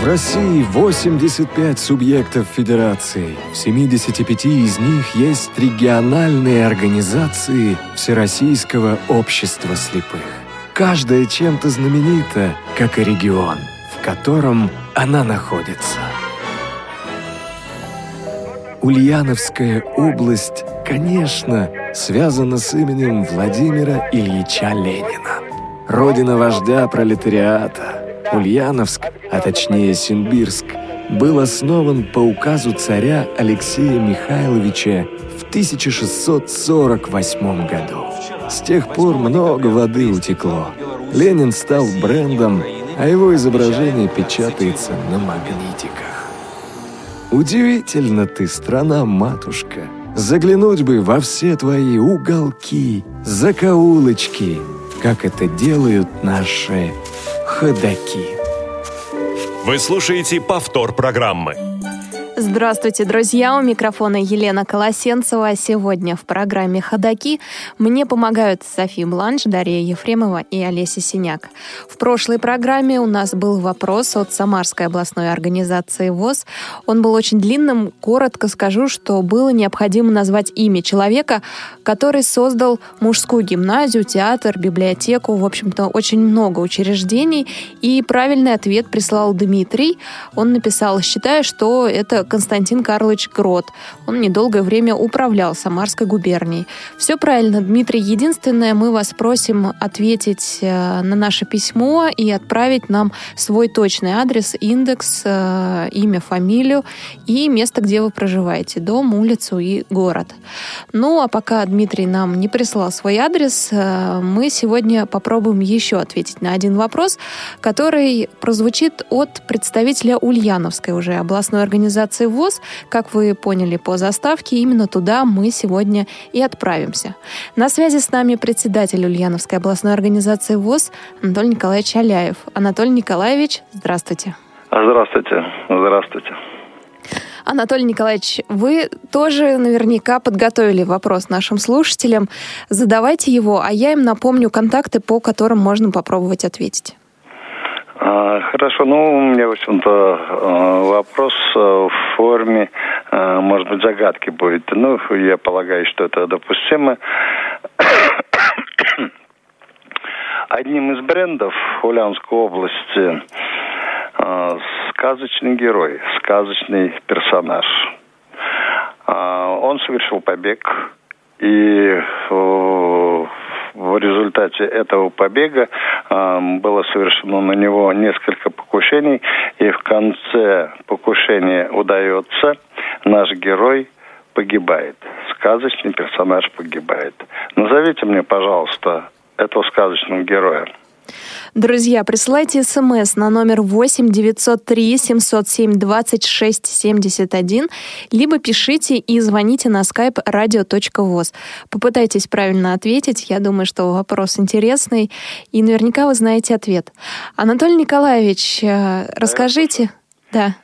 В России 85 субъектов федерации. В 75 из них есть региональные организации Всероссийского общества слепых. Каждая чем-то знаменита, как и регион, в котором она находится. Ульяновская область, конечно, связана с именем Владимира Ильича Ленина. Родина вождя пролетариата. Ульяновск, а точнее Симбирск, был основан по указу царя Алексея Михайловича в 1648 году. С тех пор много воды утекло. Ленин стал брендом, а его изображение печатается на магнитиках. Удивительно ты, страна-матушка. Заглянуть бы во все твои уголки, закоулочки, как это делают наши ходаки. Вы слушаете повтор программы. Здравствуйте, друзья! У микрофона Елена Колосенцева. Сегодня в программе «Ходоки» мне помогают София Бланш, Дарья Ефремова и Олеся Синяк. В прошлой программе у нас был вопрос от Самарской областной организации ВОЗ. Он был очень длинным. Коротко скажу, что было необходимо назвать имя человека, который создал мужскую гимназию, театр, библиотеку, в общем-то, очень много учреждений. И правильный ответ прислал Дмитрий. Он написал, считая, что это Константин Карлович Грот. Он недолгое время управлял Самарской губернией. Все правильно, Дмитрий. Единственное, мы вас просим ответить э, на наше письмо и отправить нам свой точный адрес, индекс, э, имя, фамилию и место, где вы проживаете. Дом, улицу и город. Ну, а пока Дмитрий нам не прислал свой адрес, э, мы сегодня попробуем еще ответить на один вопрос, который прозвучит от представителя Ульяновской уже областной организации организации ВОЗ. Как вы поняли по заставке, именно туда мы сегодня и отправимся. На связи с нами председатель Ульяновской областной организации ВОЗ Анатолий Николаевич Аляев. Анатолий Николаевич, здравствуйте. Здравствуйте. Здравствуйте. Анатолий Николаевич, вы тоже наверняка подготовили вопрос нашим слушателям. Задавайте его, а я им напомню контакты, по которым можно попробовать ответить. А, хорошо, ну, у меня, в общем-то, а, вопрос а, в форме, может быть, загадки будет. Ну, я полагаю, что это допустимо. Одним из брендов Ульяновской области сказочный герой, сказочный персонаж. Он совершил побег и в результате этого побега э, было совершено на него несколько покушений, и в конце покушения удается, наш герой погибает. Сказочный персонаж погибает. Назовите мне, пожалуйста, этого сказочного героя. Друзья, присылайте смс на номер 8 903 707 26 71, либо пишите и звоните на skype radio.voz. Попытайтесь правильно ответить. Я думаю, что вопрос интересный, и наверняка вы знаете ответ. Анатолий Николаевич, э, расскажите... Да.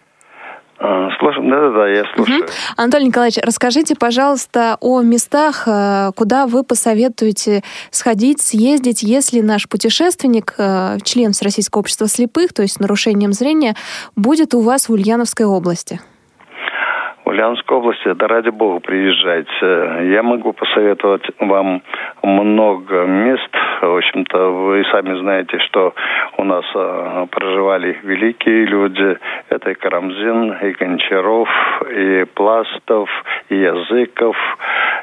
А, да-да-да, я слушаю. Угу. Анатолий Николаевич, расскажите, пожалуйста, о местах, э, куда вы посоветуете сходить, съездить, если наш путешественник, э, член Всероссийского общества слепых, то есть с нарушением зрения, будет у вас в Ульяновской области. Ульяновской области, да ради бога, приезжайте. Я могу посоветовать вам много мест. В общем-то, вы сами знаете, что у нас э, проживали великие люди. Это и Карамзин, и Гончаров, и Пластов, и Языков,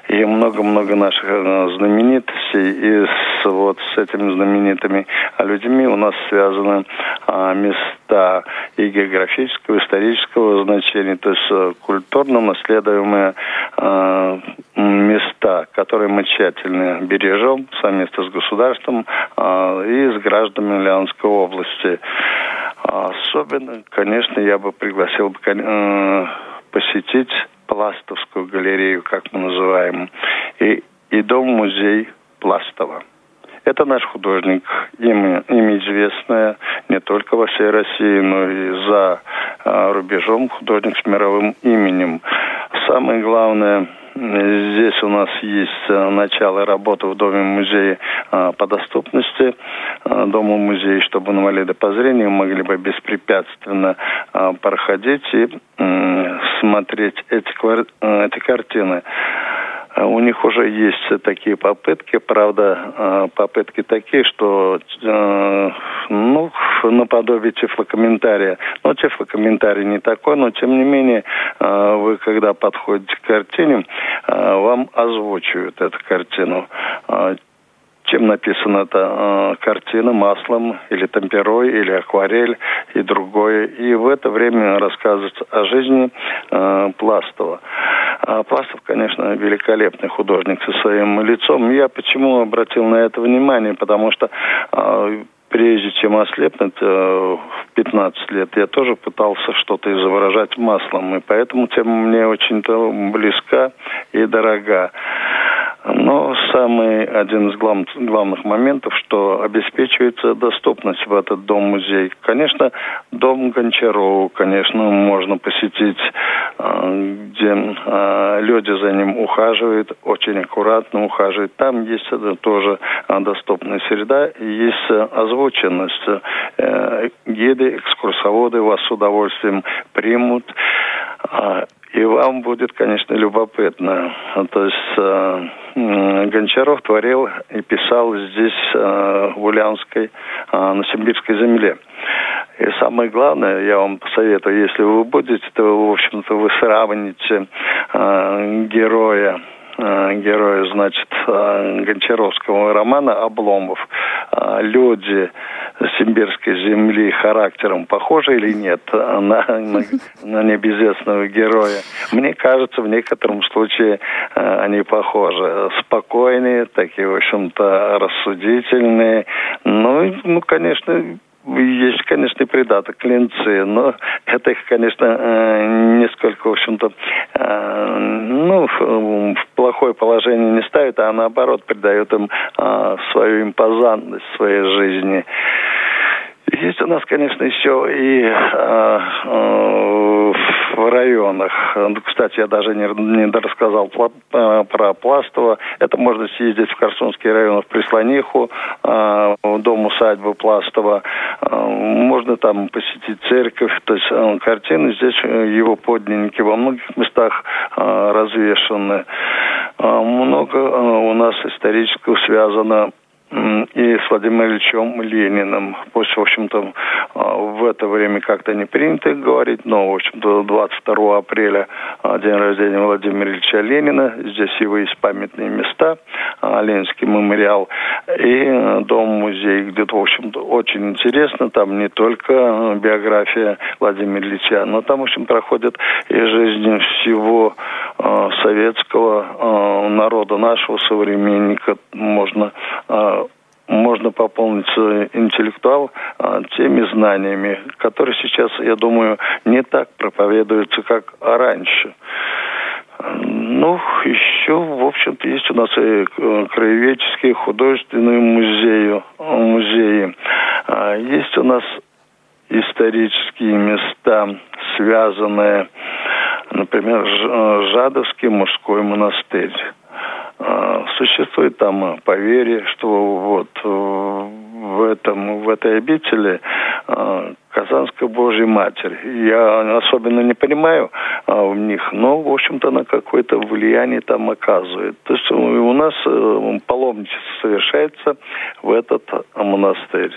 и много-много наших э, знаменитостей. И с, вот с этими знаменитыми людьми у нас связаны э, места и географического, и исторического значения, то есть э, культурно наследуемые э, места, которые мы тщательно бережем совместно с государством э, и с гражданами Леонской области. Особенно, конечно, я бы пригласил бы, э, посетить Пластовскую галерею, как мы называем, и, и дом-музей Пластова. Это наш художник, имя, имя известное не только во всей России, но и за а, рубежом художник с мировым именем. Самое главное, Здесь у нас есть начало работы в Доме-музее по доступности Дома музея, чтобы инвалиды по зрению могли бы беспрепятственно проходить и смотреть эти, эти картины. А у них уже есть такие попытки, правда, а, попытки такие, что, э, ну, наподобие тифлокомментария. Но тифлокомментарий не такой, но тем не менее, а, вы когда подходите к картине, вам озвучивают эту картину чем написана эта картина маслом или темперой или акварель и другое. И в это время рассказывается о жизни Пластова. А Пластов, конечно, великолепный художник со своим лицом. Я почему обратил на это внимание? Потому что э, прежде чем ослепнуть э, в 15 лет, я тоже пытался что-то изображать маслом. И поэтому тема мне очень-то близка и дорога. Но самый один из глав, главных моментов, что обеспечивается доступность в этот дом-музей. Конечно, дом Гончарова, конечно, можно посетить, а, где а, люди за ним ухаживают, очень аккуратно ухаживают. Там есть тоже а, доступная среда есть озвученность. Э, гиды, экскурсоводы вас с удовольствием примут. И вам будет, конечно, любопытно. То есть Гончаров творил и писал здесь, э, в Ульяновской, э, на Сибирской земле. И самое главное, я вам посоветую, если вы будете, то, в общем-то, вы сравните э, героя Э, героя, значит, э, Гончаровского романа «Обломов». Э, люди симбирской земли характером похожи или нет на, на, на небезызвестного героя? Мне кажется, в некотором случае они похожи. Спокойные, такие, в общем-то, рассудительные. Ну, ну, конечно, есть, конечно, придаток клинцы, но это их, конечно, э, несколько, в общем-то, э, ну, в плохое положение не ставит, а наоборот придает им э, свою импозантность своей жизни. Есть у нас, конечно, еще и э, э, в районах. Кстати, я даже не, не рассказал э, про Пластово. Это можно съездить в Херсонский район, в Прислониху, э, дом усадьбы Пластова. Э, можно там посетить церковь. То есть э, картины здесь, э, его подлинники во многих местах э, развешаны. Э, много э, у нас исторического связано и с Владимиром Ильичем Лениным. Пусть, в общем-то, а, в это время как-то не принято говорить, но, в общем-то, 22 апреля а, день рождения Владимира Ильича Ленина. Здесь его есть памятные места, а, Ленинский мемориал и дом-музей, где, в общем-то, очень интересно. Там не только биография Владимира Ильича, но там, в общем, проходит и жизнь всего советского народа, нашего современника. Можно можно пополнить свой интеллектуал а, теми знаниями, которые сейчас, я думаю, не так проповедуются, как раньше. Ну, еще, в общем-то, есть у нас и э, краеведческие художественные музеи. музеи. А, есть у нас исторические места, связанные, например, Жадовский мужской монастырь. А, существует там поверье, что вот э, в этом в этой обители а, Казанская Божья Матерь. Я особенно не понимаю а, в них, но, в общем-то, она какое-то влияние там оказывает. То есть у нас э, паломничество совершается в этот монастырь.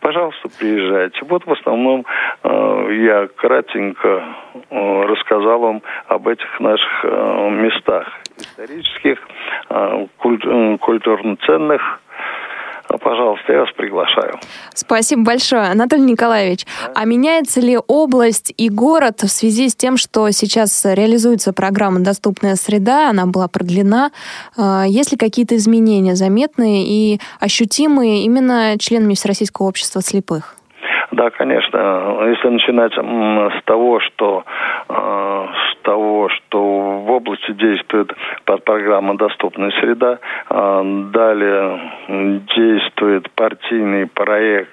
Пожалуйста, приезжайте. Вот в основном э, я кратенько э, рассказал вам об этих наших э, местах исторических, э, э, культурно ценных, ну, пожалуйста, я вас приглашаю. Спасибо большое, Анатолий Николаевич. А меняется ли область и город в связи с тем, что сейчас реализуется программа «Доступная среда», она была продлена? А, есть ли какие-то изменения заметные и ощутимые именно членами Всероссийского общества слепых? Да, конечно. Если начинать с того, что э, с того, что в области действует программа «Доступная среда», э, далее действует партийный проект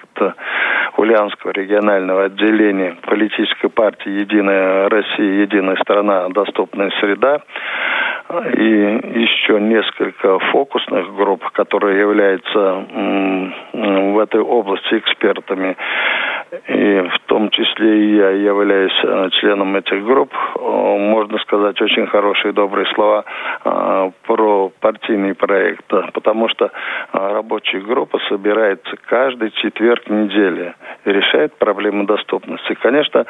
Ульяновского регионального отделения политической партии «Единая Россия, Единая страна, доступная среда». и еще несколько фокусных групп, которые являются в этой области экспертами. И в том числе я являюсь э, членом этих групп. Можно сказать очень хорошие добрые слова э, про партийный проект, потому что э, рабочая группа собирается каждый четверг недели и решает проблемы доступности. Конечно,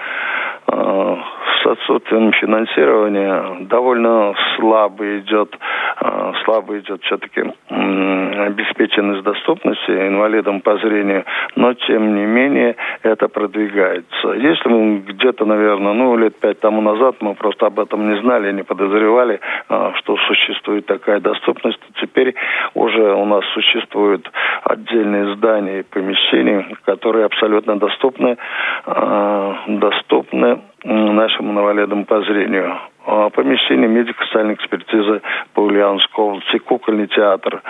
с отсутствием финансирования довольно слабо идет, слабо идет все-таки обеспеченность доступности инвалидам по зрению, но тем не менее это продвигается. Если мы где-то, наверное, ну, лет пять тому назад мы просто об этом не знали, не подозревали, а, что существует такая доступность, теперь уже у нас существуют отдельные здания и помещения, которые абсолютно доступны, а, доступны нашим инвалидам по зрению. Помещение медико-социальной экспертизы по Ульяновской области, кукольный театр,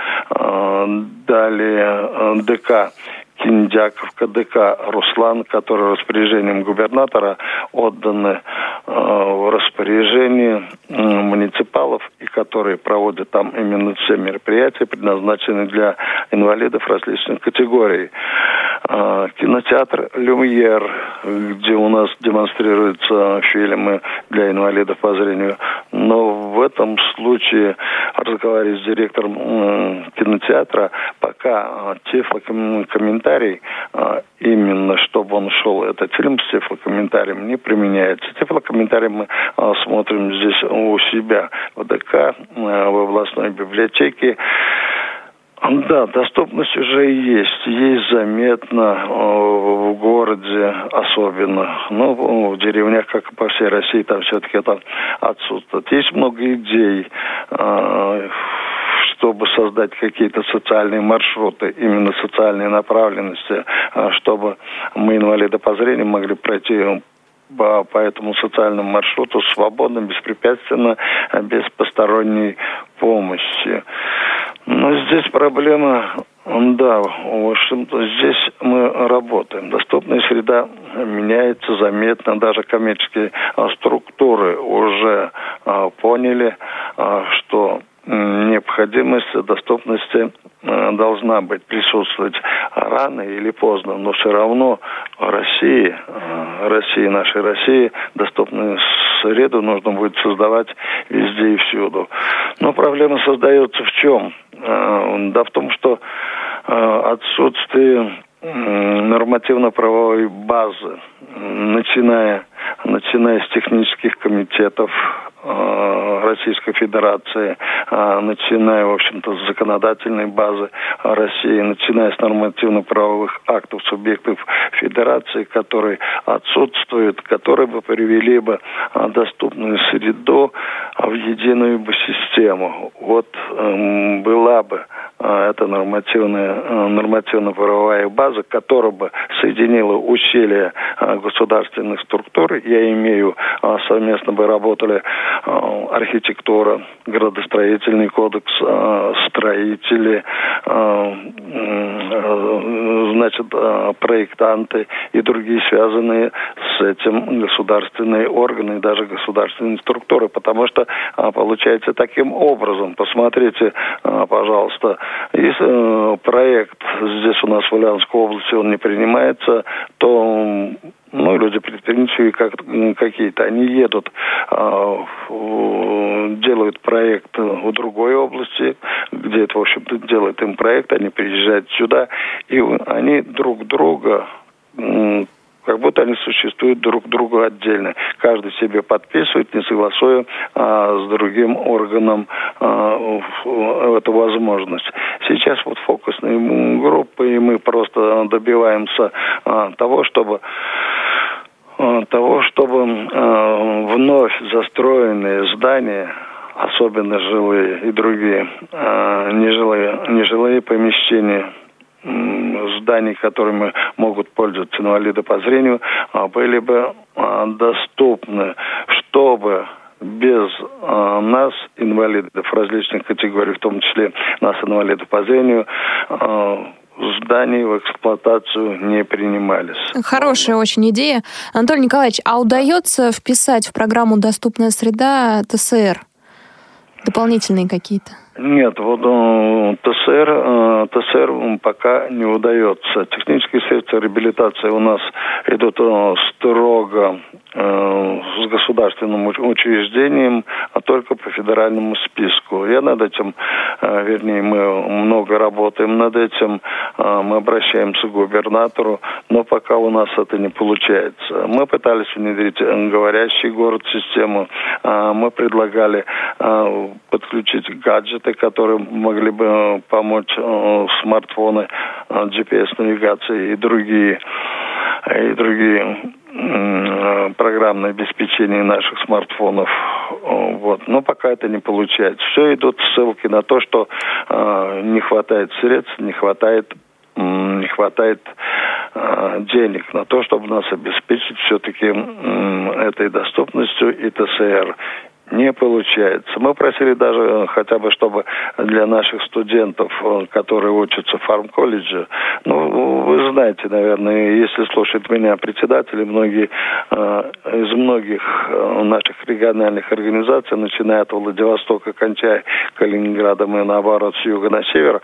далее ДК Киндяков, КДК Руслан, которые распоряжением губернатора отданы э, в распоряжение э, муниципалов которые проводят там именно все мероприятия, предназначенные для инвалидов различных категорий. Э, кинотеатр «Люмьер», где у нас демонстрируются фильмы для инвалидов по зрению. Но в этом случае, разговаривая с директором кинотеатра, пока э, тифлокомментарий комментарий, а, именно чтобы он шел, этот фильм с тифлокомментарием не применяется. Тифлокомментарий мы а, смотрим здесь у себя в ДК, а, в областной библиотеке. Да, доступность уже есть. Есть заметно в городе особенно. Но ну, в деревнях, как и по всей России, там все-таки это отсутствует. Есть много идей чтобы создать какие-то социальные маршруты, именно социальные направленности, чтобы мы, инвалиды по зрению, могли пройти по, по этому социальному маршруту свободно, беспрепятственно, без посторонней помощи. Но здесь проблема, да, в общем-то, здесь мы работаем. Доступная среда меняется заметно, даже коммерческие а, структуры уже а, поняли, а, что необходимость доступности э, должна быть присутствовать рано или поздно, но все равно России, э, России, нашей России доступную среду нужно будет создавать везде и всюду. Но проблема создается в чем? Э, да в том, что отсутствие нормативно-правовой базы, начиная, начиная с технических комитетов, Э, Российской Федерации, э, начиная, в общем-то, с законодательной базы России, начиная с нормативно-правовых актов субъектов Федерации, которые отсутствуют, которые бы привели бы э, доступную среду в единую бы систему. Вот эм, была бы эта нормативная, нормативно-правовая база, которая бы соединила усилия государственных структур. Я имею, совместно бы работали Э, архитектура, градостроительный кодекс, э, строители, э, значит, проектанты и другие связанные с этим государственные органы даже государственные структуры, потому что получается таким образом, посмотрите, пожалуйста, если проект здесь у нас в Ульяновской области он не принимается, то ну, люди предприимчивые как, какие-то, они едут, э, делают проект в другой области, где это, в общем-то, делает им проект, они приезжают сюда, и они друг друга как будто они существуют друг другу отдельно. Каждый себе подписывает, не согласуя а, с другим органом а, эту возможность. Сейчас вот фокусные группы, и мы просто добиваемся а, того, чтобы а, того, чтобы э, вновь застроенные здания, особенно жилые и другие э, нежилые, нежилые помещения, зданий, которыми могут пользоваться инвалиды по зрению, а, были бы а, доступны, чтобы без э, нас, инвалидов различных категорий, в том числе нас, инвалидов по зрению, э, зданий в эксплуатацию не принимались. Хорошая очень идея. Анатолий Николаевич, а удается вписать в программу «Доступная среда» ТСР? Дополнительные какие-то? Нет, вот э, ТСР, э, ТСР пока не удается. Технические средства реабилитации у нас идут э, строго с государственным учреждением, а только по федеральному списку. Я над этим, вернее, мы много работаем над этим, мы обращаемся к губернатору, но пока у нас это не получается. Мы пытались внедрить говорящий город-систему, мы предлагали подключить гаджеты, гаджеты, которые могли бы э, помочь э, смартфоны, э, GPS-навигации и другие, и другие программное обеспечение наших смартфонов. Вот. Но пока это не получается. Все идут ссылки на то, что э, не хватает средств, не хватает не хватает э, денег на то, чтобы нас обеспечить все-таки э, этой доступностью и ТСР не получается. Мы просили даже э, хотя бы, чтобы для наших студентов, э, которые учатся в фармколледже, ну, вы знаете, наверное, если слушают меня председатели, многие э, из многих наших региональных организаций, начиная от Владивостока, кончая Калининградом и наоборот с юга на север,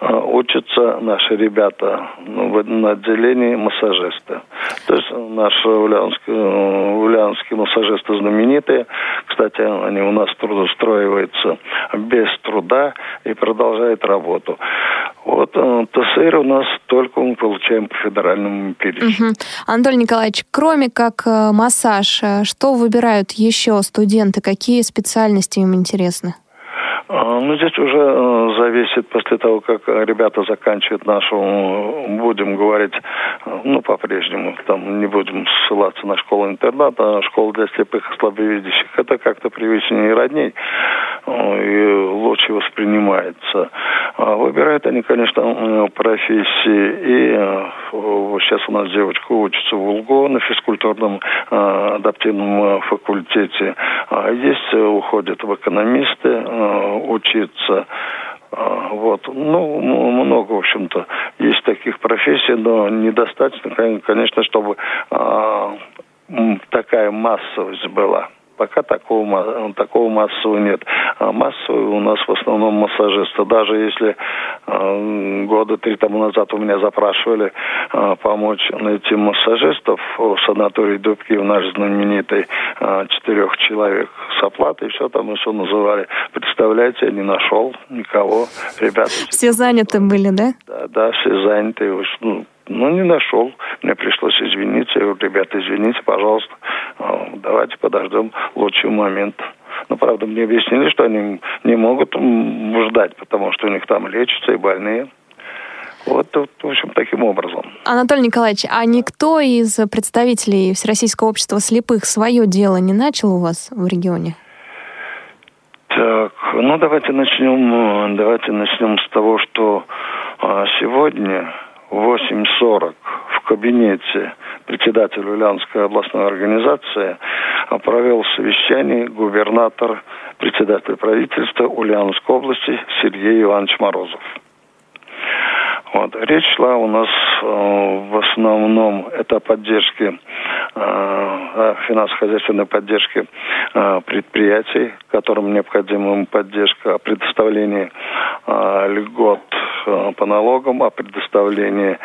учатся наши ребята ну, на отделении массажиста. То есть наши ульяновские, ульяновские массажисты знаменитые. Кстати, хотя они у нас трудоустроиваются без труда и продолжают работу. Вот э, ТСР у нас только мы получаем по федеральному перечню. Угу. Анатолий Николаевич, кроме как э, массаж, э, что выбирают еще студенты? Какие специальности им интересны? А, ну, здесь уже э, зависит после того, как ребята заканчивают нашу, будем говорить, э, ну, по-прежнему, там не будем ссылаться на школу-интернат, а школу для слепых и слабовидящих. Это как-то привычнее родней, э, и лучше воспринимается. А выбирают они, конечно, профессии. И сейчас у нас девочка учится в УЛГО на физкультурном адаптивном факультете. А есть уходят в экономисты, учиться. А, вот. Ну, много, в общем-то, есть таких профессий, но недостаточно, конечно, чтобы а, такая массовость была. Пока такого, такого массового нет. А массовый у нас в основном массажисты. Даже если э, года три тому назад у меня запрашивали э, помочь найти массажистов в санатории Дубки, в наш знаменитый э, четырех человек с оплатой, все там все называли. Представляете, я не нашел никого. Ребята. Все заняты были, да? Да, да, все заняты. Ну, ну, не нашел. Мне пришлось извиниться. Я говорю, ребята, извините, пожалуйста, а, давайте подождем лучший момент. Но, правда, мне объяснили, что они не могут ждать, потому что у них там лечатся и больные. Вот, в общем, таким образом. Анатолий Николаевич, а никто из представителей Всероссийского общества слепых свое дело не начал у вас в регионе? Так, ну давайте начнем, давайте начнем с того, что а, сегодня 8.40 в кабинете председателя Ульяновской областной организации провел совещание губернатор, председатель правительства Ульяновской области Сергей Иванович Морозов. Вот. Речь шла у нас э, в основном это поддержки, финансово-хозяйственной поддержки э, предприятий, которым необходима поддержка, о предоставлении э, льгот э, по налогам, о предоставлении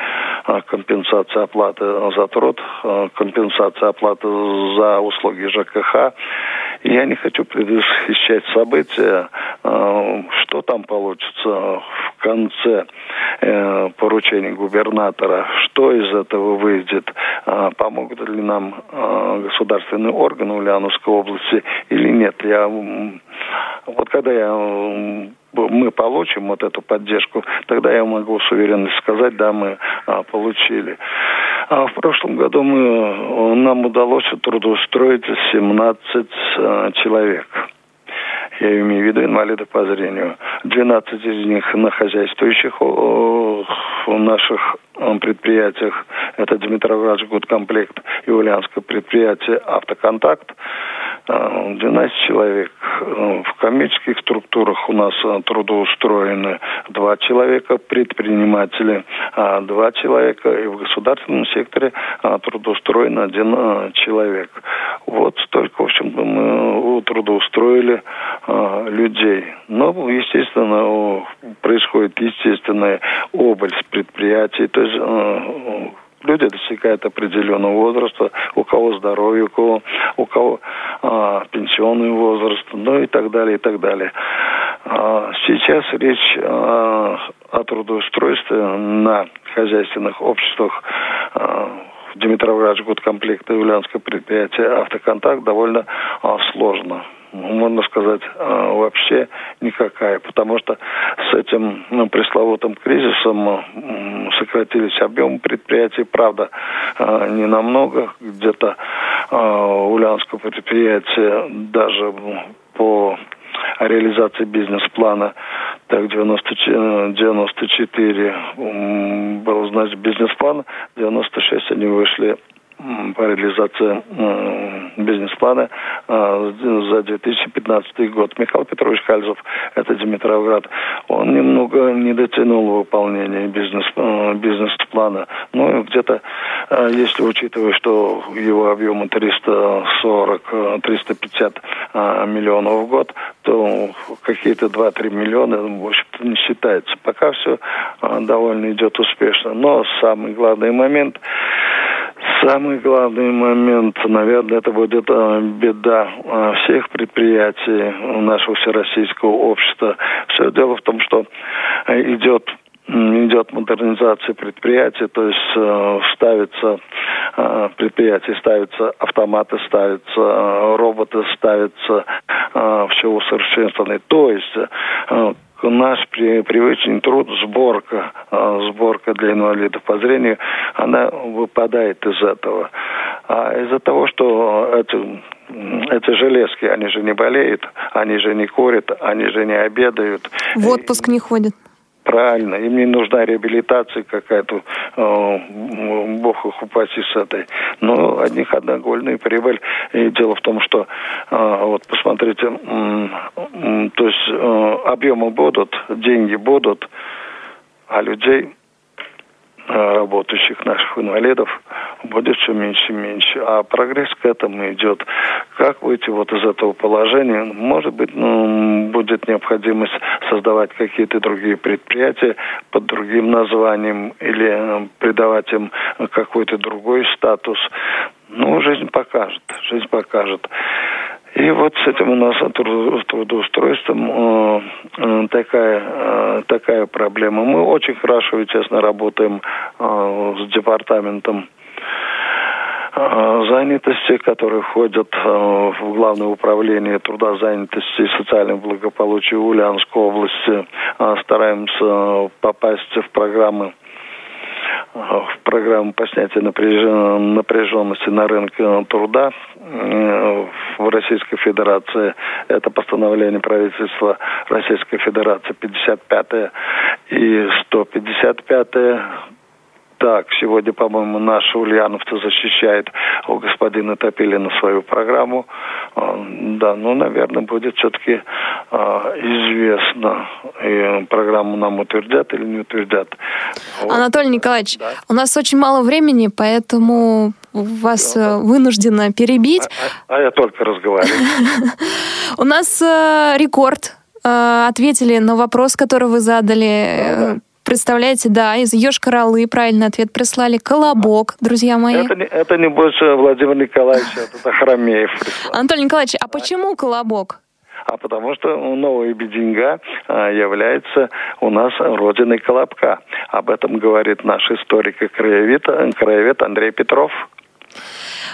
э, компенсации оплаты за труд, э, компенсации оплаты за услуги ЖКХ. Я не хочу предвосхищать события, э, что там получится в конце э, поручений губернатора, что из этого выйдет, э, помогут ли нам государственные органы Ульяновской области или нет. Я, вот когда я мы получим вот эту поддержку, тогда я могу с уверенностью сказать, да, мы а, получили. А в прошлом году мы, нам удалось трудоустроить 17 а, человек я имею в виду инвалидов по зрению. 12 из них на хозяйствующих наших предприятиях. Это Дмитровградский гудкомплект и Ульянское предприятие «Автоконтакт». 12 человек. В коммерческих структурах у нас трудоустроены два человека, предприниматели, два человека, и в государственном секторе трудоустроен один человек. Вот столько, в общем, мы трудоустроили э, людей. Но, естественно, происходит естественная область предприятий, то есть э, люди достигают определенного возраста, у кого здоровье, у кого, у кого а, пенсионный возраст, ну и так далее, и так далее. А, сейчас речь а, о трудоустройстве на хозяйственных обществах а, Димитровградж, Гудкомплект и Ульянское предприятие «Автоконтакт» довольно а, сложно можно сказать, а, вообще никакая, потому что с этим ну, пресловутым кризисом сократились объемы предприятий, правда, а, не намного, где-то а, Ульянского предприятия даже по реализации бизнес-плана. Так, 90, 94 был, значит, бизнес-план, 96 они вышли по реализации бизнес-плана а, за 2015 год. Михаил Петрович Хальзов, это Димитровград, он немного не дотянул выполнение бизнес, а, бизнес-плана. Ну, где-то, если учитывая, что его объемы 340-350 миллионов в год, то какие-то 2-3 миллиона, в общем-то, не считается. Пока все довольно идет успешно. Но самый главный момент Самый главный момент, наверное, это будет э, беда э, всех предприятий нашего всероссийского общества. Все дело в том, что э, идет идет модернизация предприятий, то есть э, ставится э, предприятия, ставятся автоматы, ставятся роботы, ставятся все усовершенствованное. То есть наш при, привычный труд, сборка, э, сборка для инвалидов по зрению, она выпадает из этого. А из-за того, что эти, эти железки, они же не болеют, они же не курят, они же не обедают. В отпуск не ходят. Правильно, им не нужна реабилитация какая-то, э, бог их упаси с этой. Но одних одногольная прибыль. И дело в том, что, э, вот посмотрите, то есть э, объемы будут, деньги будут, а людей работающих наших инвалидов будет все меньше и меньше. А прогресс к этому идет. Как выйти вот из этого положения? Может быть, ну, будет необходимость создавать какие-то другие предприятия под другим названием или э, придавать им какой-то другой статус. Ну, жизнь покажет. Жизнь покажет. И вот с этим у нас трудоустройством э, э, такая, такая проблема. Мы очень хорошо и честно работаем с департаментом занятости, которые входят в Главное управление труда, занятости и социального благополучия Ульяновской области. Стараемся попасть в программы в программу по снятию напряженности на рынке труда в Российской Федерации. Это постановление правительства Российской Федерации 55 и 155 так, сегодня, по-моему, наши ульяновцы защищают у господина Топилина свою программу. А, да, ну, наверное, будет все-таки а, известно, и программу нам утвердят или не утвердят. Вот. Анатолий Николаевич, да. у нас очень мало времени, поэтому вас да. Э, вынуждена перебить. А, а, а я только разговариваю. У нас э, рекорд. Э, ответили на вопрос, который вы задали. Представляете, да, из Йошкар-Олы правильный ответ прислали. Колобок, друзья мои. Это, не, это не больше Владимир Николаевич, это Хромеев прислал. Анатолий Николаевич, а почему Колобок? а потому что Новая Беденьга а, является у нас родиной Колобка. Об этом говорит наш историк и краевед, краевед Андрей Петров.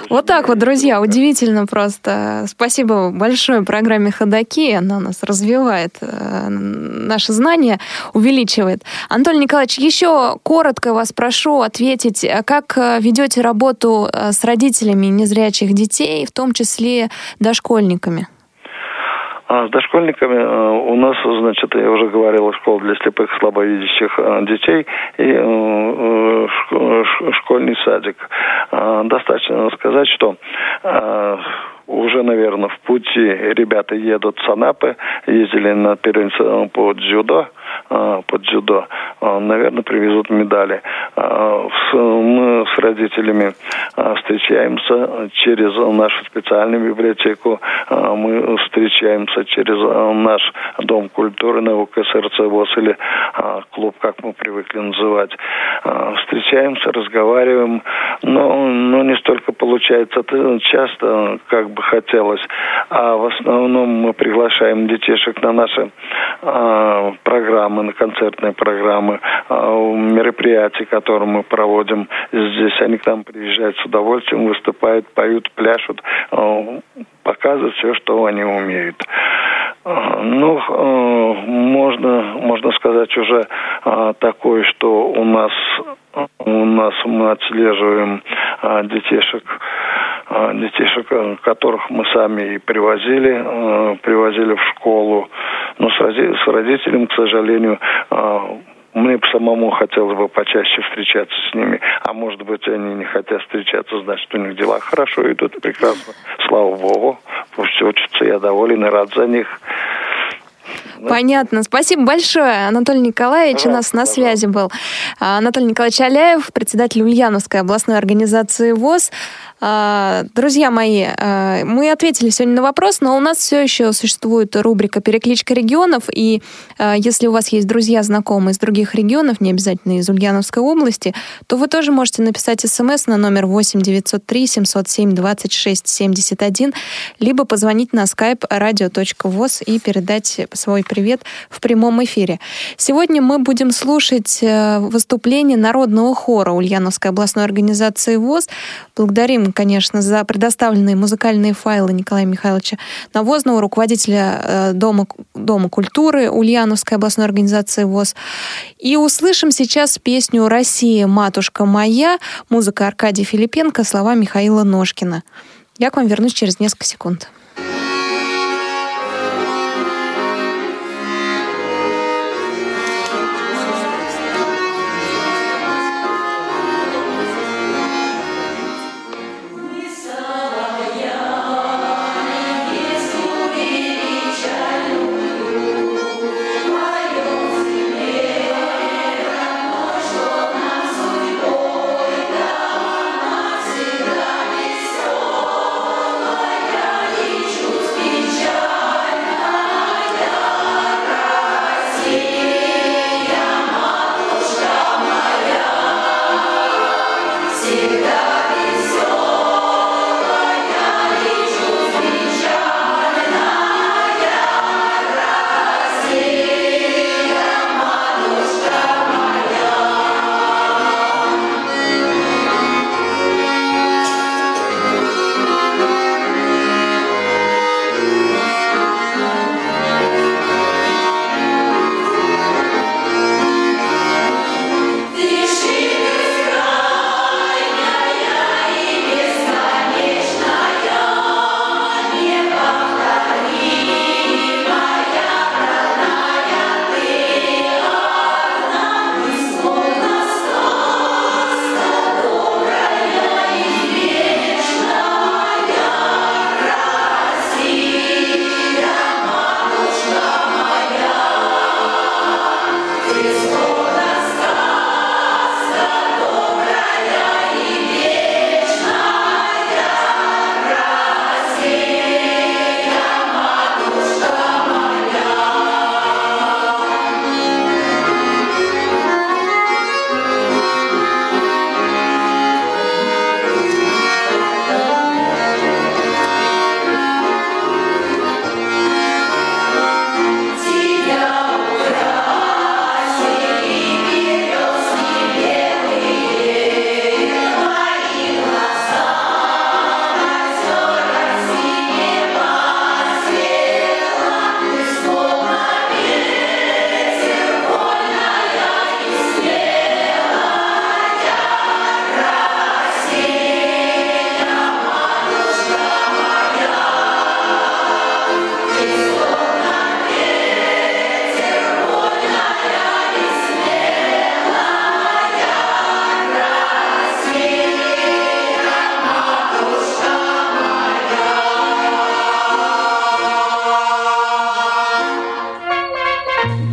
Вот так вот, друзья, удивительно просто. Спасибо большое программе «Ходоки». Она нас развивает, э, наши знания увеличивает. Анатолий Николаевич, еще коротко вас прошу ответить, как э, ведете работу э, с родителями незрячих детей, в том числе дошкольниками? А с дошкольниками э, у нас, значит, я уже говорил, школа для слепых и слабовидящих э, детей и э, школьный садик. Достаточно сказать, что уже, наверное, в пути ребята едут с Анапы, ездили на первенство по дзюдо, под дзюдо, наверное, привезут медали. Мы с родителями встречаемся через нашу специальную библиотеку, мы встречаемся через наш Дом культуры на УКСРЦ ВОЗ или клуб, как мы привыкли называть. Встречаемся, разговариваем, но, но не столько получается часто, как бы хотелось, а в основном мы приглашаем детишек на наши э, программы, на концертные программы, э, мероприятия, которые мы проводим здесь. Они к нам приезжают с удовольствием, выступают, поют, пляшут, э, показывают все, что они умеют. Ну, можно, можно сказать уже такое, что у нас у нас мы отслеживаем а, детишек, а, детишек, э, которых мы сами и привозили, а, привозили в школу. Но с, роди, с родителями, к сожалению, а, мне бы самому хотелось бы почаще встречаться с ними. А может быть, они не хотят встречаться, значит, у них дела хорошо идут, прекрасно. Слава Богу. Пусть учатся, я доволен и рад за них. Понятно. Спасибо большое. Анатолий Николаевич пожалуйста, у нас на связи был. А, Анатолий Николаевич Аляев, председатель Ульяновской областной организации ВОЗ. А, друзья мои, а, мы ответили сегодня на вопрос, но у нас все еще существует рубрика «Перекличка регионов», и а, если у вас есть друзья, знакомые из других регионов, не обязательно из Ульяновской области, то вы тоже можете написать смс на номер 8 903 707 26 71, либо позвонить на skype radio.voz и передать свой привет в прямом эфире. Сегодня мы будем слушать э, выступление народного хора Ульяновской областной организации ВОЗ. Благодарим конечно, за предоставленные музыкальные файлы Николая Михайловича Навозного, руководителя э, Дома, Дома культуры Ульяновской областной организации ВОЗ. И услышим сейчас песню «Россия, матушка моя», музыка Аркадия Филипенко, слова Михаила Ножкина. Я к вам вернусь через несколько секунд.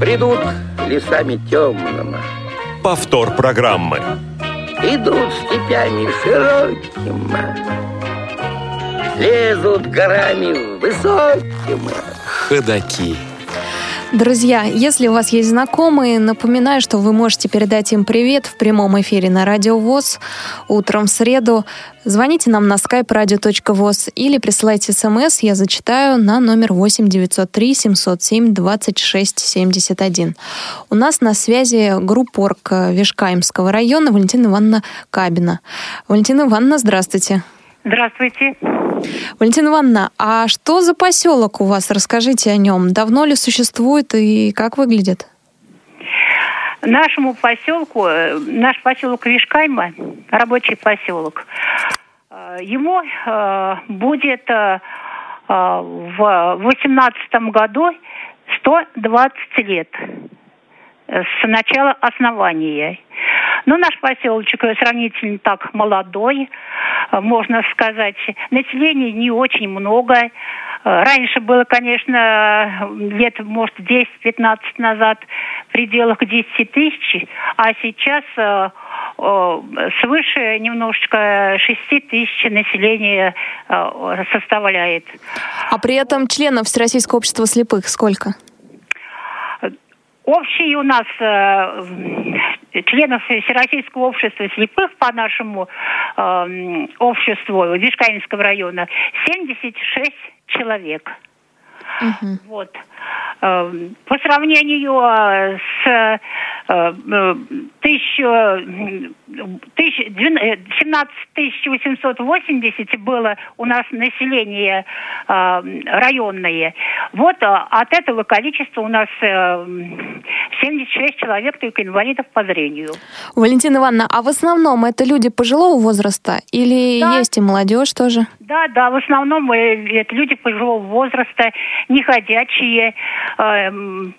Бредут лесами темными. Повтор программы. Идут степями широкими. Лезут горами высокими. Ходаки. Друзья, если у вас есть знакомые, напоминаю, что вы можете передать им привет в прямом эфире на Радио ВОЗ утром в среду. Звоните нам на skype radio.voz или присылайте смс, я зачитаю, на номер 8 903 707 26 71. У нас на связи группорг Вишкаемского района Валентина Ивановна Кабина. Валентина Ивановна, здравствуйте. Здравствуйте. Валентина Ивановна, а что за поселок у вас? Расскажите о нем. Давно ли существует и как выглядит? Нашему поселку, э, наш поселок Вишкайма, рабочий поселок, э, ему э, будет в 18 году 120 лет с начала основания. Но наш поселочек сравнительно так молодой, можно сказать. Населения не очень много. Раньше было, конечно, лет, может, 10-15 назад в пределах 10 тысяч, а сейчас э, свыше немножечко 6 тысяч населения э, составляет. А при этом членов Всероссийского общества слепых сколько? Общий у нас э, членов Всероссийского общества слепых по нашему э, обществу Вишканинского района 76 человек. Угу. Вот. Э, по сравнению э, с 17 880 было у нас население э, районное. Вот от этого количества у нас 76 человек только инвалидов по зрению. Валентина Ивановна, а в основном это люди пожилого возраста или да. есть и молодежь тоже? Да, да, в основном это люди пожилого возраста, неходячие,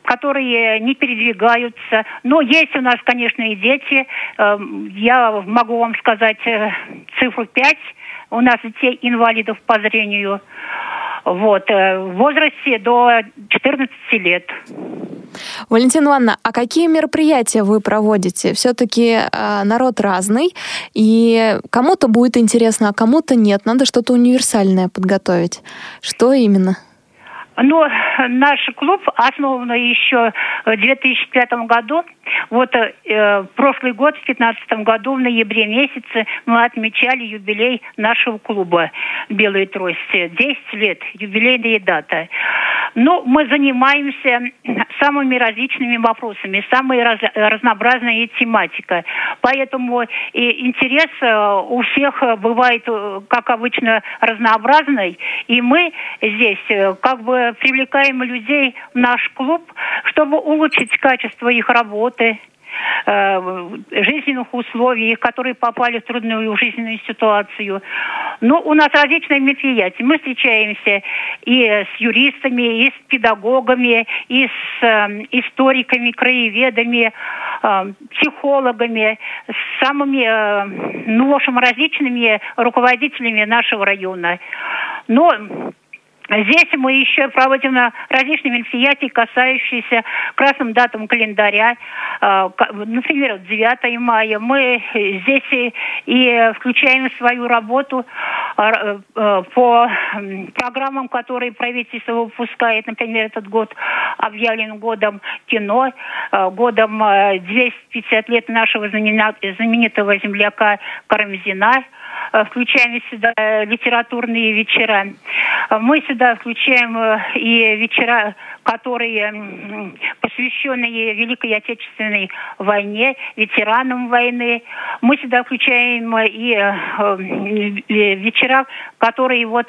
которые не передвигаются, но есть у нас, конечно, и дети. Эм, я могу вам сказать э, цифру 5. У нас детей инвалидов по зрению. Вот, э, в возрасте до 14 лет. Валентина Ивановна, а какие мероприятия вы проводите? Все-таки э, народ разный, и кому-то будет интересно, а кому-то нет. Надо что-то универсальное подготовить. Что именно? Но наш клуб основан еще в 2005 году. Вот э, прошлый год, в 2015 году, в ноябре месяце, мы отмечали юбилей нашего клуба «Белые трости». 10 лет, юбилейная дата. Ну, мы занимаемся самыми различными вопросами, самая раз, разнообразная тематика. Поэтому и интерес э, у всех бывает, э, как обычно, разнообразный. И мы здесь э, как бы привлекаем людей в наш клуб, чтобы улучшить качество их работы, Э, жизненных условий, которые попали в трудную жизненную ситуацию. Но у нас различные мероприятия. Мы встречаемся и с юристами, и с педагогами, и с э, историками, краеведами, э, психологами, с самыми, ну, в общем, различными руководителями нашего района. Но Здесь мы еще проводим различные мероприятия, касающиеся красным датам календаря. А, например, 9 мая. Мы здесь и включаем свою работу а, э, по программам, которые правительство выпускает. Например, этот год объявлен годом кино, а, годом 250 лет нашего знаменитого земляка Карамзина – Э, включаем сюда литературные вечера. Э, мы сюда включаем э, и вечера, которые посвященные Великой Отечественной войне, ветеранам войны. Мы сюда включаем и вечера, которые вот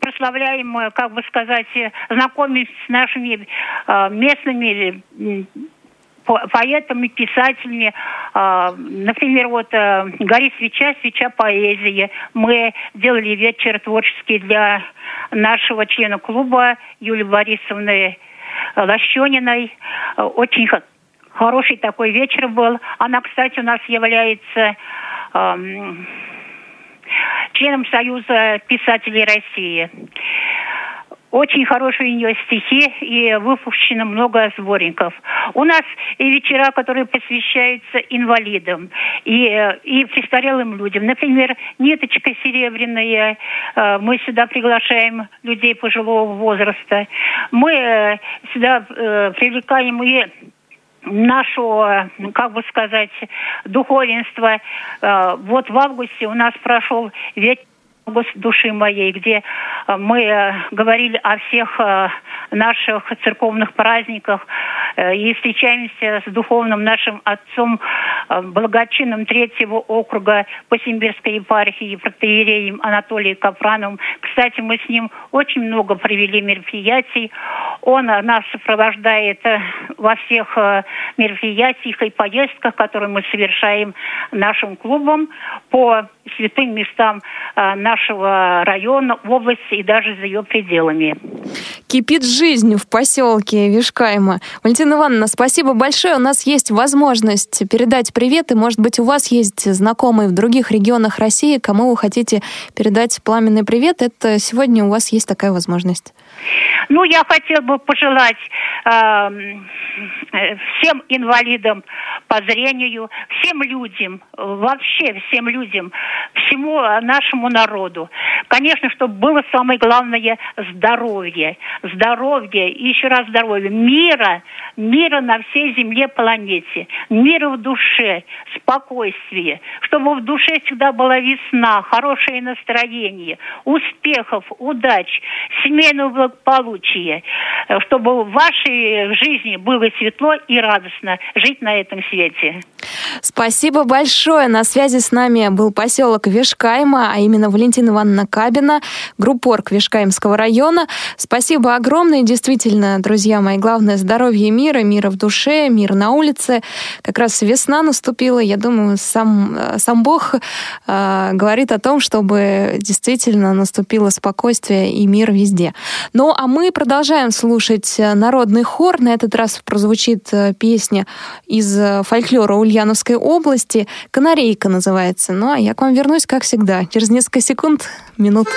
прославляем, как бы сказать, знакомимся с нашими местными поэтами, писателями. А, например, вот э, «Гори свеча, свеча поэзии». Мы делали вечер творческий для нашего члена клуба Юлии Борисовны Лощениной. Очень хороший такой вечер был. Она, кстати, у нас является членом Союза писателей России. Очень хорошие у нее стихи и выпущено много сборников. У нас и вечера, которые посвящаются инвалидам и, э, и престарелым людям. Например, «Ниточка серебряная». Э, мы сюда приглашаем людей пожилого возраста. Мы э, сюда привлекаем и нашего, как бы сказать, духовенства. Вот в августе у нас прошел ветер души моей, где э, мы э, говорили о всех э, наших церковных праздниках и встречаемся с духовным нашим отцом, благочинным третьего округа по Симбирской епархии, протеереем Анатолием Капрановым. Кстати, мы с ним очень много провели мероприятий. Он нас сопровождает во всех мероприятиях и поездках, которые мы совершаем нашим клубом по святым местам э, нашего района, области и даже за ее пределами. Кипит жизнь в поселке Вишкайма. Валентина Ивановна, спасибо большое. У нас есть возможность передать привет, и, может быть, у вас есть знакомые в других регионах России, кому вы хотите передать пламенный привет. Это сегодня у вас есть такая возможность. Ну, я хотела бы пожелать эм, э, всем инвалидам по зрению, всем людям, вообще всем людям, всему нашему народу. Конечно, чтобы было самое главное здоровье. Здоровье, и еще раз здоровье. Мира, мира на всей земле, планете. Мира в душе, спокойствие. Чтобы в душе всегда была весна, хорошее настроение, успехов, удач, семейного благополучия. Чтобы в вашей жизни было светло и радостно жить на этом свете. Спасибо большое. На связи с нами был поселок Вешкайма, а именно Валентина Ивановна Кабина, группорг Вешкаимского района. Спасибо огромное. Действительно, друзья мои, главное здоровье мира, мира в душе, мир на улице. Как раз весна наступила. Я думаю, сам, сам Бог э, говорит о том, чтобы действительно наступило спокойствие и мир везде. Ну, а мы продолжаем слушать народный хор. На этот раз прозвучит э, песня из э, фольклора Ульяновской области. «Канарейка» называется. Ну, а я к вам вернусь, как всегда, через несколько секунд, минут.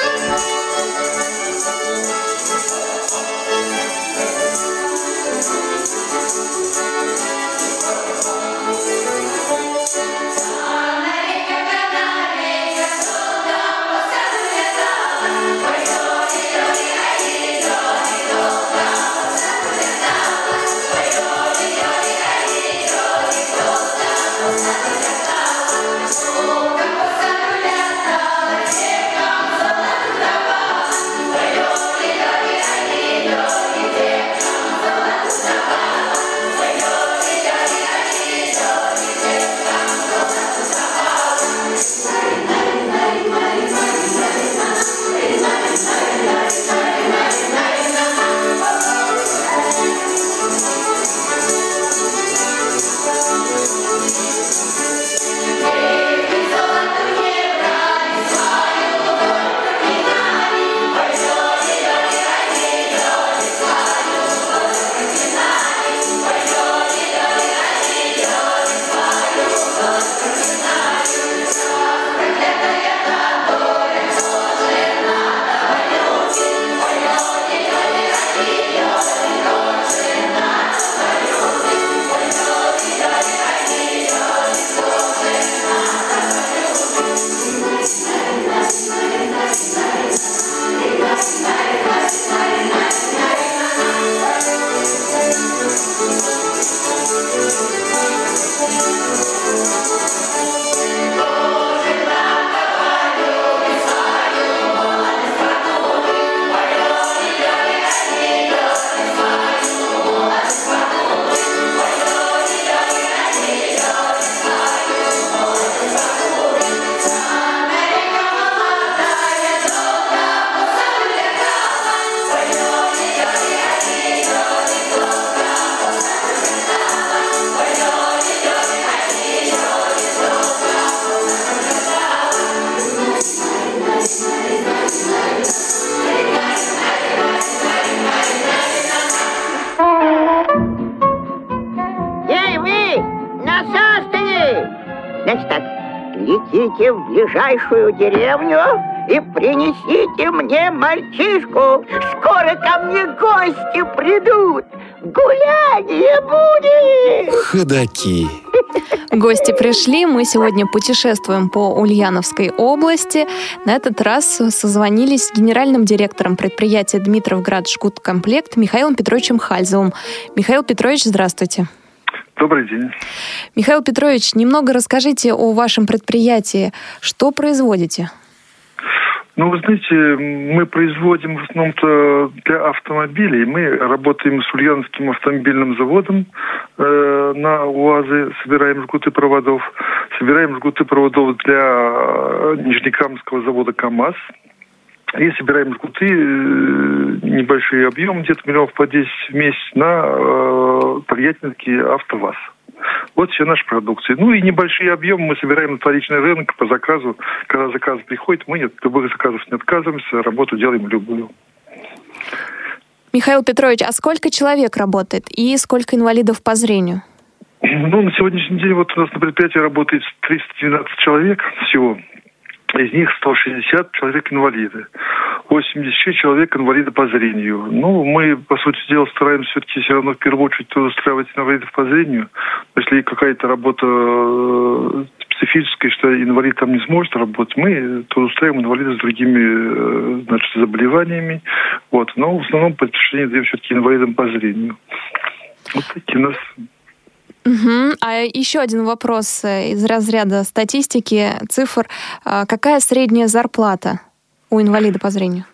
Ближайшую деревню и принесите мне мальчишку. Скоро ко мне гости придут. Гуляние будет. Ходаки. Гости пришли, мы сегодня путешествуем по Ульяновской области. На этот раз созвонились с генеральным директором предприятия Дмитровград Жгуткомплект Михаилом Петровичем Хальзовым. Михаил Петрович, здравствуйте. Добрый день. Михаил Петрович, немного расскажите о вашем предприятии. Что производите? Ну, вы знаете, мы производим в основном-то для автомобилей. Мы работаем с Ульяновским автомобильным заводом э, на УАЗы, собираем жгуты проводов. Собираем жгуты проводов для э, Нижнекамского завода КАМАЗ. И собираем жгуты, э, небольшие объемы, где-то миллионов по 10 в месяц на э, Тольяттинский АвтоВАЗ. Вот все наши продукции. Ну и небольшие объемы мы собираем на вторичный рынок по заказу. Когда заказ приходит, мы от любых заказов не отказываемся, работу делаем любую. Михаил Петрович, а сколько человек работает и сколько инвалидов по зрению? Ну, на сегодняшний день вот у нас на предприятии работает 312 человек всего. Из них 160 человек инвалиды. 86 человек инвалиды по зрению. Ну, мы, по сути дела, стараемся все-таки все равно в первую очередь устраивать инвалидов по зрению. Если какая-то работа э, специфическая, что инвалид там не сможет работать, мы то устраиваем инвалидов с другими э, значит, заболеваниями. Вот. Но в основном предпочтение даем все-таки инвалидам по зрению. Вот такие у нас Угу. А еще один вопрос э, из разряда статистики, цифр. А какая средняя зарплата у инвалида по зрению?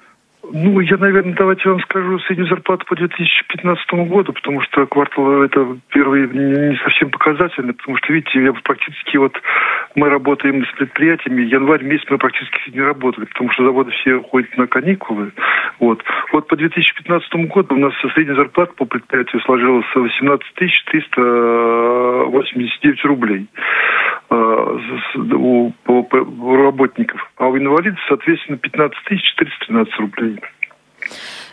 Ну, я, наверное, давайте вам скажу среднюю зарплату по 2015 году, потому что квартал это первый не совсем показательный, потому что, видите, я практически вот мы работаем с предприятиями, январь месяц мы практически не работали, потому что заводы все уходят на каникулы. Вот. Вот по 2015 году у нас средняя зарплата по предприятию сложилась 18 389 рублей у, у, у работников, а у инвалидов, соответственно, 15 413 рублей.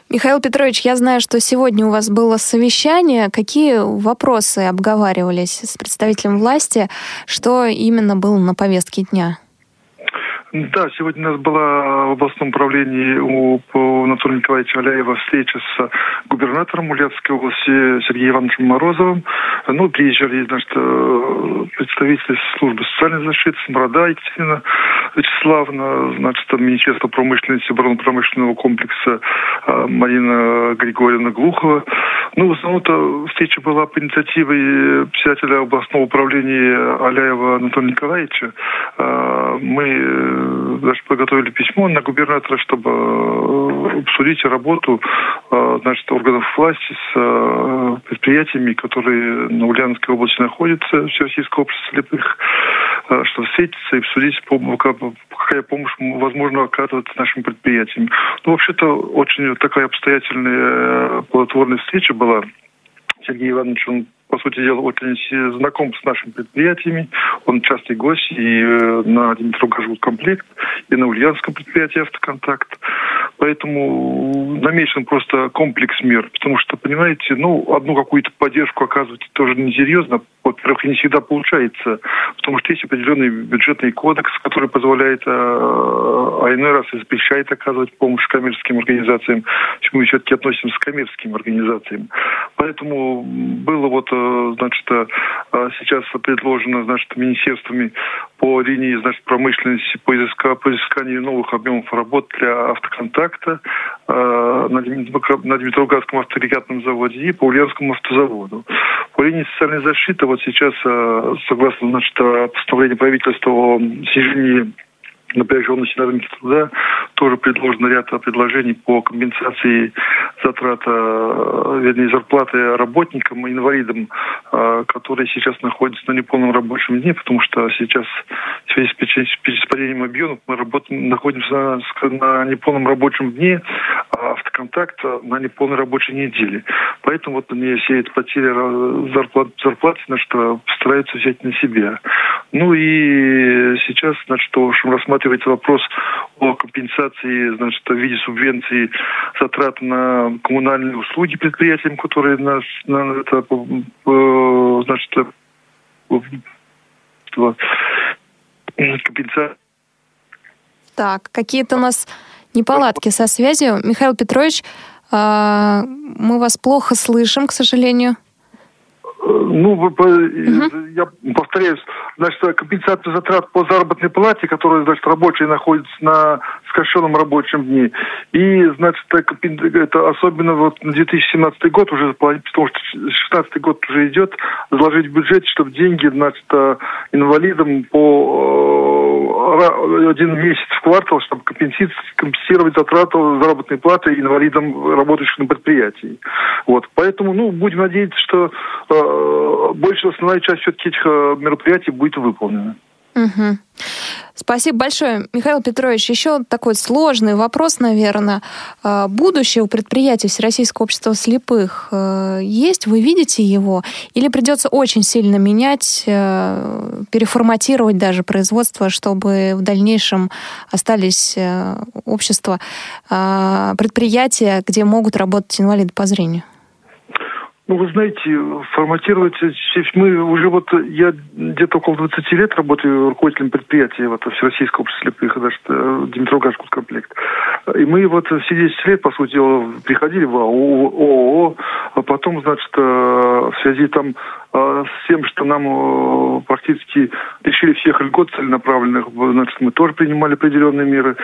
Михаил Петрович, я знаю, что сегодня у вас было совещание. Какие вопросы обговаривались с представителем власти? Что именно было на повестке дня? Да, сегодня у нас была в областном управлении у, у Анатолия Николаевича Аляева встреча с губернатором Ульяновской области Сергеем Ивановичем Морозовым. Ну, приезжали, значит, э, представители службы социальной защиты, Сморода Екатерина Вячеславовна, значит, Министерство промышленности, оборонно-промышленного комплекса э, Марина Григорьевна Глухова. Ну, в основном-то встреча была по инициативе председателя областного управления Аляева Анатолия Николаевича. Э, мы даже подготовили письмо на губернатора, чтобы э, обсудить работу э, значит, органов власти с э, предприятиями, которые на Ульяновской области находятся, Всероссийское общество слепых, чтобы встретиться и обсудить, какая помощь возможно оказывать нашим предприятиям. Ну, вообще-то, очень такая обстоятельная плодотворная встреча была. Сергей Иванович, он по сути дела, очень знаком с нашими предприятиями. Он частый гость и э, на Димитров комплект, и на Ульяновском предприятии «Автоконтакт». Поэтому намечен просто комплекс мер. Потому что, понимаете, ну, одну какую-то поддержку оказывать тоже несерьезно. Во-первых, не всегда получается. Потому что есть определенный бюджетный кодекс, который позволяет, а, а иной раз и запрещает оказывать помощь коммерческим организациям. Мы все-таки относимся к коммерческим организациям. Поэтому было вот, э, значит, э, сейчас предложено, значит, министерствами по линии, значит, промышленности, по, изыска, по изысканию новых объемов работ для автоконтакта э, на, на Дмитровградском авторегатном заводе и по Ульяновскому автозаводу. По линии социальной защиты вот сейчас, э, согласно, значит, постановлению правительства о снижении напряженности на рынке труда тоже предложено ряд предложений по компенсации затрат, э, вернее, зарплаты работникам и инвалидам, э, которые сейчас находятся на неполном рабочем дне, потому что сейчас в связи с перераспределением объемов мы работаем, находимся на, на неполном рабочем дне, а автоконтакт на неполной рабочей неделе. Поэтому вот они все эти потери зарплат, зарплаты значит, стараются взять на себя. Ну и сейчас, значит, в общем, рассматривается вопрос о компенсации, значит, в виде субвенции затрат на коммунальные услуги предприятиям, которые нас, на это, значит, компенсация Так, какие-то у нас неполадки со связью. Михаил Петрович, а, мы вас плохо слышим, к сожалению. Ну, угу. я повторяюсь, значит, компенсация затрат по заработной плате, которая, значит, рабочие находятся на сокращенном рабочем дне. И, значит, это особенно вот на 2017 год уже, потому что 2016 год уже идет, заложить в бюджет, чтобы деньги, значит, э, инвалидам по э, один месяц в квартал, чтобы компенсировать затраты заработной платы инвалидам, работающим на предприятии. Вот. Поэтому, ну, будем надеяться, что э, больше основная часть все-таки этих э, мероприятий будет выполнена. Угу. Спасибо большое. Михаил Петрович, еще такой сложный вопрос, наверное. А, будущее у предприятий Всероссийского общества слепых э, есть? Вы видите его? Или придется очень сильно менять, э, переформатировать даже производство, чтобы в дальнейшем остались э, общества, предприятия, где могут работать инвалиды по зрению? Ну, вы знаете, форматировать... Мы уже вот... Я где-то около 20 лет работаю руководителем предприятия вот, Всероссийского общества слепых, даже Димитров комплект. И мы вот все 10 лет, по сути приходили в ООО, а потом, значит, э, в связи там а, с тем, что нам э, практически лишили всех льгот целенаправленных, значит, мы тоже принимали определенные меры.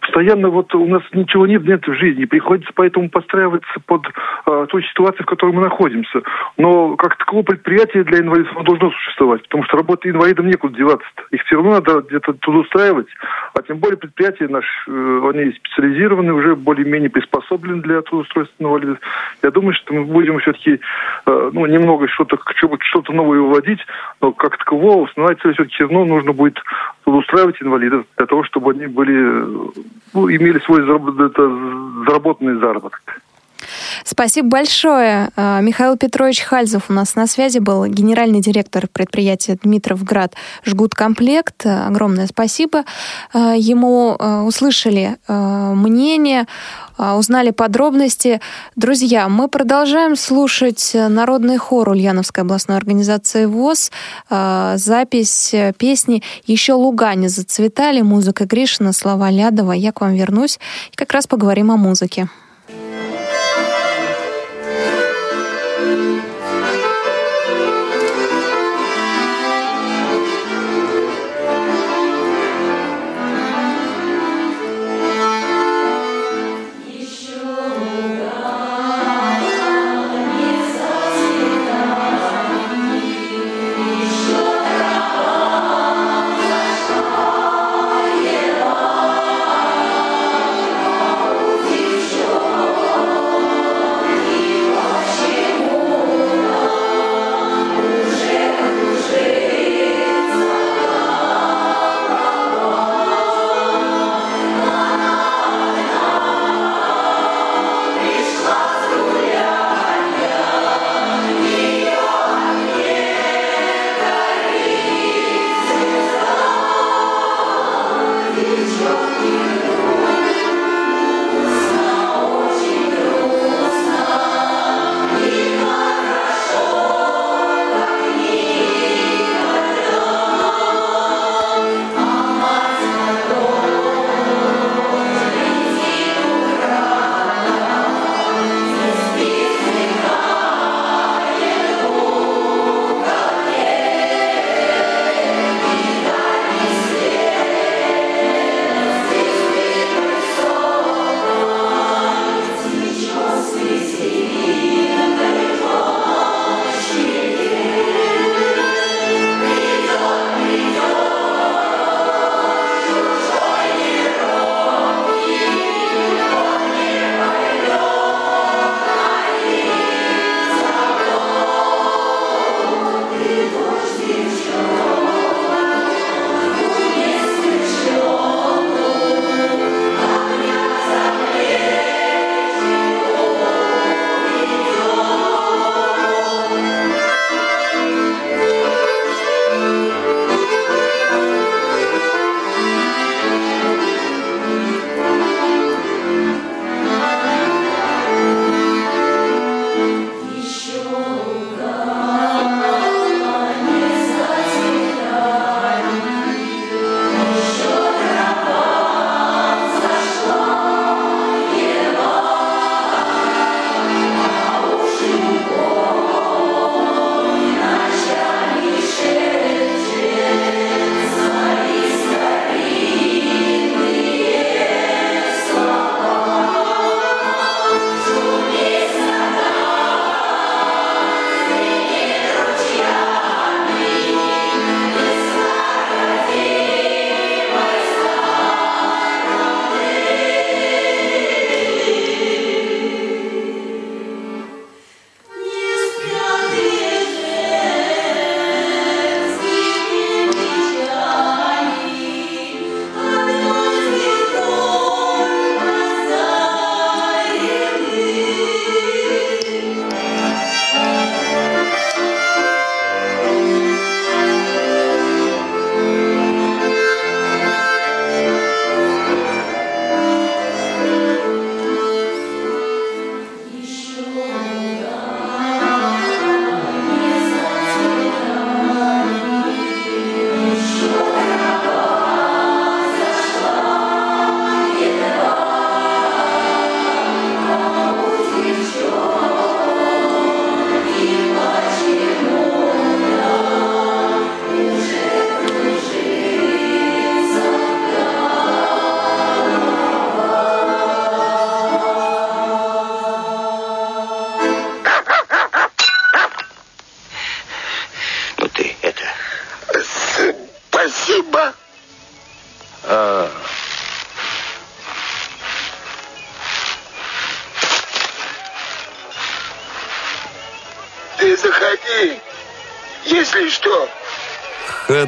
Постоянно вот у нас ничего нет, нет в жизни, приходится поэтому подстраиваться под ту ситуацию, в которой мы находимся. Но как таковое предприятие для инвалидов должно существовать, потому что работа инвалидам некуда деваться. Их все равно надо где-то трудоустраивать, а тем более предприятия наши, э, они специализированы, уже более-менее приспособлены для трудоустройства инвалидов. Я думаю, что мы будем все-таки э, ну, немного что-то что-то новое вводить, но как такового основная цель все-таки все равно нужно будет устраивать инвалидов для того, чтобы они были, ну, имели свой заработанный заработок. Спасибо большое. А, Михаил Петрович Хальзов у нас на связи был, генеральный директор предприятия Дмитровград Жгут Комплект. Огромное спасибо а, ему. А, услышали мнение, узнали подробности. Друзья, мы продолжаем слушать народный хор Ульяновской областной организации ВОЗ. Запись песни «Еще луга не зацветали», музыка Гришина, слова Лядова. Я к вам вернусь и как раз поговорим о музыке.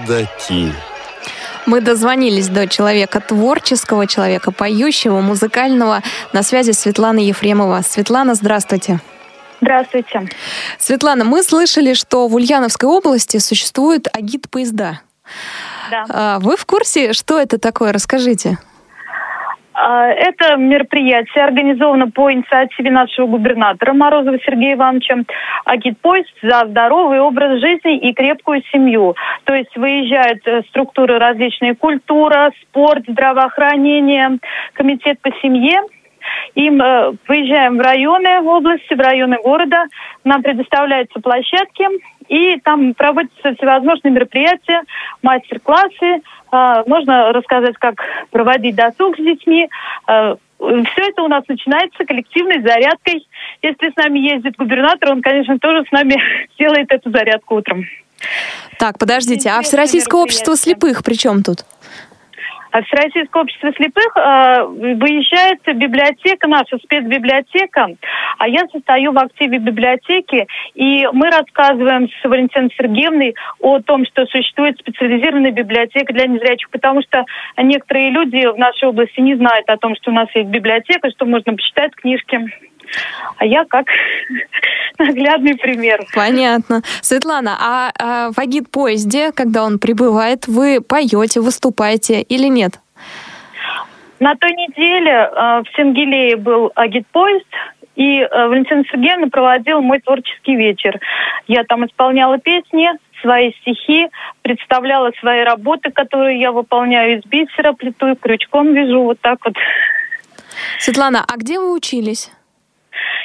Ходаки. Мы дозвонились до человека творческого, человека поющего, музыкального. На связи Светлана Ефремова. Светлана, здравствуйте. Здравствуйте. Светлана, мы слышали, что в Ульяновской области существует агит-поезда. Да. А Вы в курсе, что это такое? Расскажите. А, Это мероприятие организовано по инициативе нашего губернатора Морозова Сергея Ивановича. Агитпоезд за здоровый образ жизни и крепкую семью. То есть выезжают э, структуры различные культура, спорт, здравоохранение, комитет по семье. И мы выезжаем в районы области, в районы города. Нам предоставляются площадки, и там проводятся всевозможные мероприятия, мастер-классы. А, Можно рассказать, как проводить досуг с детьми. Все это у нас начинается коллективной зарядкой. Если с нами ездит губернатор, он, конечно, тоже с нами делает эту зарядку утром. Так, подождите, а Всероссийское общество слепых при чем тут? А Всероссийское общество слепых э, выезжает библиотека, наша спецбиблиотека, а я состою в активе библиотеки, и мы рассказываем с Валентиной Сергеевной о том, что существует специализированная библиотека для незрячих, потому что некоторые люди в нашей области не знают о том, что у нас есть библиотека, что можно почитать книжки. А я как наглядный пример. Понятно. Светлана, а, а в агит-поезде, когда он прибывает, вы поете, выступаете или нет? На той неделе э, в Сенгилее был агитпоезд, и э, Валентина Сергеевна проводила мой творческий вечер. Я там исполняла песни, свои стихи, представляла свои работы, которые я выполняю из бисера, плиту и крючком вяжу, вот так вот. Светлана, а где вы учились?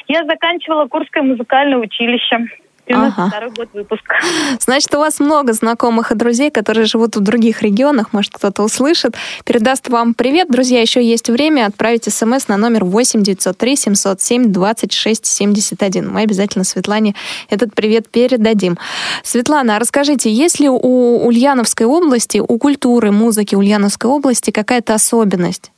Я заканчивала Курское музыкальное училище. 92 год выпуска. Значит, у вас много знакомых и друзей, которые живут в других регионах. Может, кто-то услышит. Передаст вам привет. Друзья, еще есть время отправить смс на номер 8 903 707 26 71. Мы обязательно Светлане этот привет передадим. Светлана, а расскажите, есть ли у Ульяновской области, у культуры, музыки Ульяновской области какая-то особенность?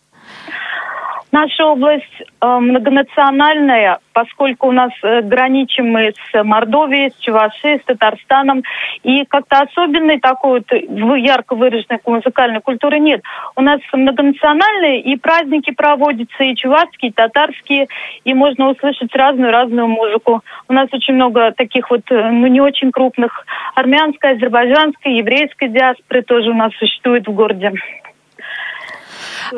Наша область э, многонациональная, поскольку у нас э, граничим мы с Мордовией, с Чувашией, с Татарстаном. И как-то особенной такой вот ярко выраженной музыкальной культуры нет. У нас многонациональные и праздники проводятся, и чувашские, и татарские, и можно услышать разную-разную музыку. У нас очень много таких вот, э, ну, не очень крупных армянской, азербайджанской, еврейской диаспоры тоже у нас существует в городе.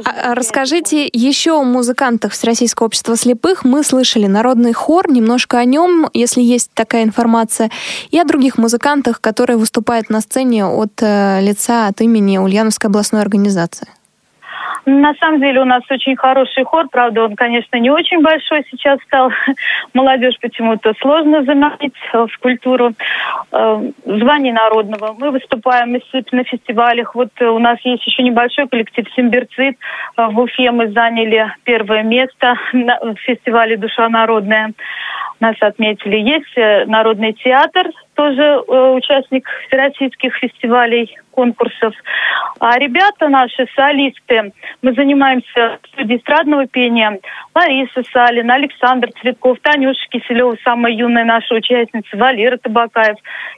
А- Расскажите еще о музыкантах Всероссийского общества слепых. Мы слышали народный хор, немножко о нем, если есть такая информация, и о других музыкантах, которые выступают на сцене от э, лица, от имени Ульяновской областной организации. На самом деле у нас очень хороший хор, правда, он, конечно, не очень большой сейчас стал. Молодежь почему-то сложно заманить э, в культуру э, звания народного. Мы выступаем на фестивалях. Вот э, у нас есть еще небольшой коллектив «Симбирцит». В Уфе мы заняли первое место на фестивале «Душа народная». Нас отметили. Есть народный театр, тоже э, участник всероссийских фестивалей, конкурсов. А ребята наши, солисты, мы занимаемся в студии эстрадного пения. Лариса Салин, Александр Цветков, Танюша Киселева, самая юная наша участница, Валера Табакаев.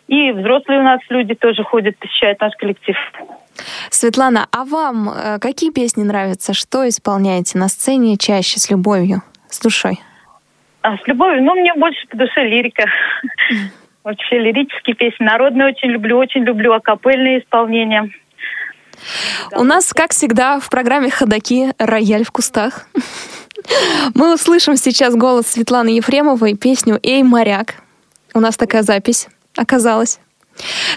И взрослые у нас люди тоже ходят, посещают наш коллектив. Светлана, а вам э, какие песни нравятся? Что исполняете на сцене чаще с любовью, с душой? А, с любовью, ну, мне больше по душе лирика. Вообще лирические песни. Народные очень люблю, очень люблю акапельные исполнения. У нас, как всегда, в программе «Ходоки» рояль в кустах. Мы услышим сейчас голос Светланы Ефремовой, песню «Эй, моряк». У нас такая запись оказалась.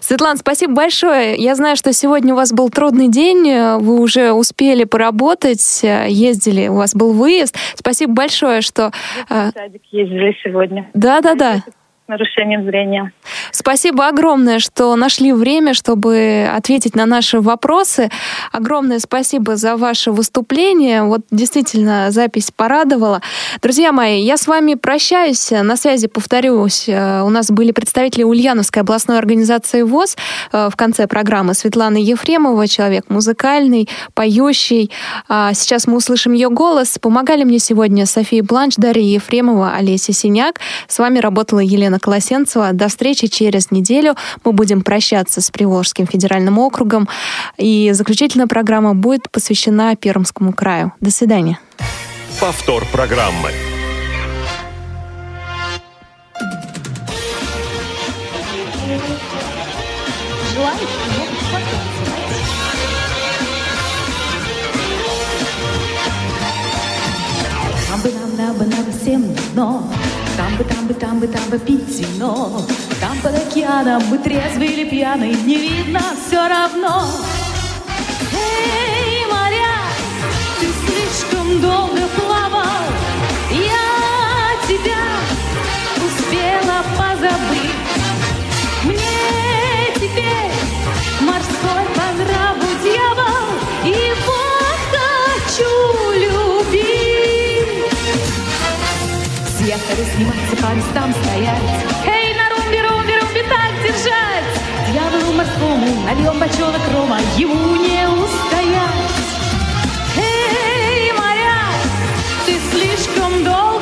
Светлана, спасибо большое. Я знаю, что сегодня у вас был трудный день, э, вы уже успели поработать, э, ездили, у вас был выезд. Спасибо большое, что... э, В садик ездили сегодня Да-да-да. Нарушением зрения. Спасибо огромное, что нашли время, чтобы ответить на наши вопросы. Огромное спасибо за ваше выступление. Вот действительно запись порадовала. Друзья мои, я с вами прощаюсь. На связи, повторюсь, э, у нас были представители Ульяновской областной организации ВОЗ э, в конце программы Светлана Ефремова, человек музыкальный, поющий. А Сейчас мы услышим ее голос. Помогали мне сегодня София Бланш, Дарья Ефремова, Олеся Синяк. С вами работала Елена Елена Колосенцева. До встречи через неделю. Мы будем прощаться с Приволжским федеральным округом. И заключительная программа будет посвящена Пермскому краю. До свидания. Повтор программы. Там бы нам, нам бы, нам бы всем дно, Там бы, там бы, там бы, там бы пить вино, Там под океаном мы трезвы или пьяны, Не видно все равно. Эй, моря, ты слишком долго Съехали сниматься, по местам стоять. Эй, на румбе, румбе, румбе так держать. Дьяволу морскому нальем бочонок рома, ему не устоять. Эй, моряк, ты слишком долго